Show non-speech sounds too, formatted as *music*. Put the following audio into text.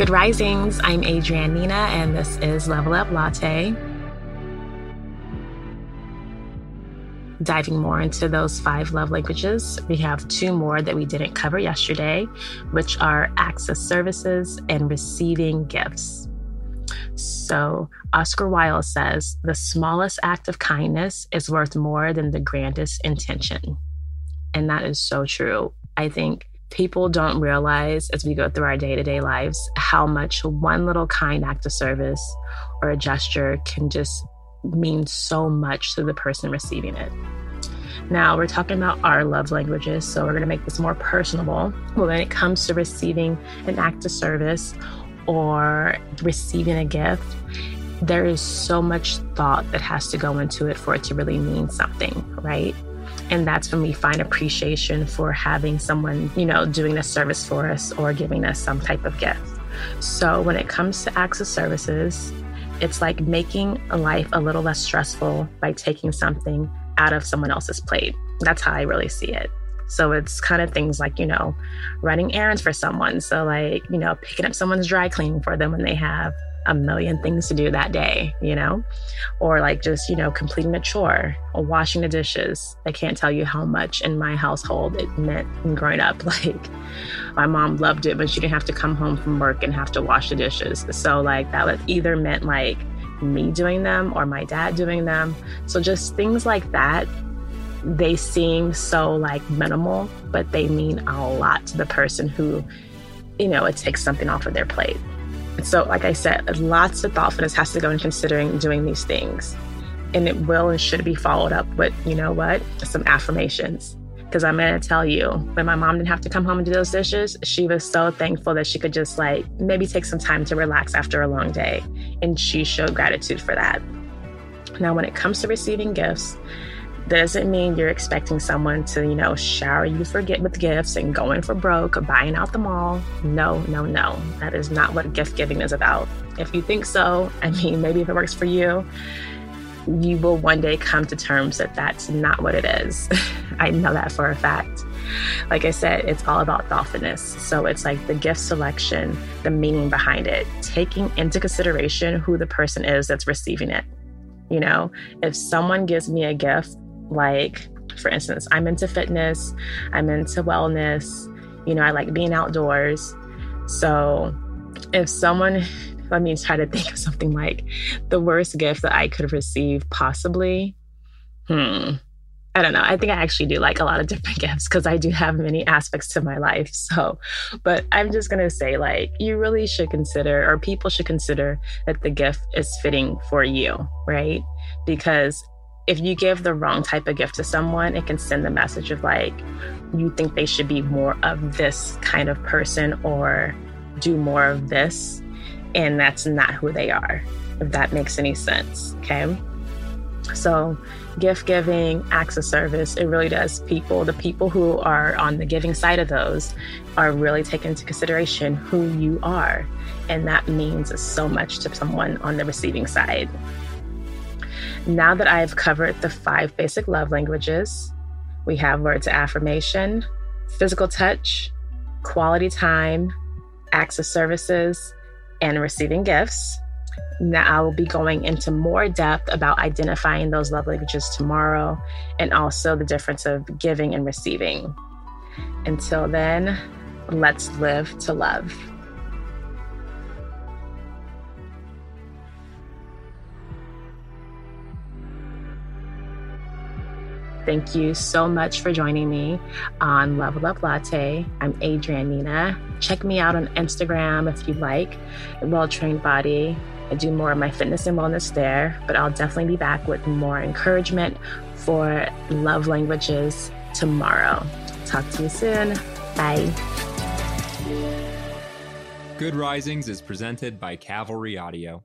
Good risings. I'm Adrienne Nina, and this is Level Up Latte. Diving more into those five love languages, we have two more that we didn't cover yesterday, which are access services and receiving gifts. So, Oscar Wilde says the smallest act of kindness is worth more than the grandest intention. And that is so true. I think people don't realize as we go through our day to day lives how much one little kind act of service or a gesture can just mean so much to the person receiving it. Now, we're talking about our love languages, so we're going to make this more personable. Well, when it comes to receiving an act of service or receiving a gift, there is so much thought that has to go into it for it to really mean something, right? And that's when we find appreciation for having someone, you know, doing a service for us or giving us some type of gift. So when it comes to of services, it's like making life a little less stressful by taking something out of someone else's plate. That's how I really see it. So it's kind of things like, you know, running errands for someone. So, like, you know, picking up someone's dry cleaning for them when they have a million things to do that day, you know? Or like just, you know, completing a chore or washing the dishes. I can't tell you how much in my household it meant growing up. *laughs* Like my mom loved it, but she didn't have to come home from work and have to wash the dishes. So like that would either meant like me doing them or my dad doing them. So just things like that they seem so like minimal, but they mean a lot to the person who, you know, it takes something off of their plate. So, like I said, lots of thoughtfulness has to go in considering doing these things. And it will and should be followed up with, you know what, some affirmations. Because I'm going to tell you, when my mom didn't have to come home and do those dishes, she was so thankful that she could just like maybe take some time to relax after a long day. And she showed gratitude for that. Now, when it comes to receiving gifts, doesn't mean you're expecting someone to, you know, shower you for get with gifts and going for broke buying out the mall. No, no, no. That is not what gift giving is about. If you think so, I mean, maybe if it works for you, you will one day come to terms that that's not what it is. *laughs* I know that for a fact. Like I said, it's all about thoughtfulness. So it's like the gift selection, the meaning behind it, taking into consideration who the person is that's receiving it. You know, if someone gives me a gift like, for instance, I'm into fitness, I'm into wellness, you know, I like being outdoors. So if someone, *laughs* let me try to think of something like the worst gift that I could receive possibly. Hmm. I don't know. I think I actually do like a lot of *laughs* different gifts because I do have many aspects to my life. So, but I'm just going to say, like, you really should consider, or people should consider that the gift is fitting for you, right? Because if you give the wrong type of gift to someone, it can send the message of like, you think they should be more of this kind of person or do more of this. And that's not who they are, if that makes any sense. Okay. So, gift giving, acts of service, it really does people, the people who are on the giving side of those are really taking into consideration who you are. And that means so much to someone on the receiving side. Now that I've covered the five basic love languages, we have words of affirmation, physical touch, quality time, acts of services, and receiving gifts. Now I will be going into more depth about identifying those love languages tomorrow and also the difference of giving and receiving. Until then, let's live to love. Thank you so much for joining me on Level Up Latte. I'm Adrienne Nina. Check me out on Instagram if you'd like. Well Trained Body. I do more of my fitness and wellness there, but I'll definitely be back with more encouragement for love languages tomorrow. Talk to you soon. Bye. Good Risings is presented by Cavalry Audio.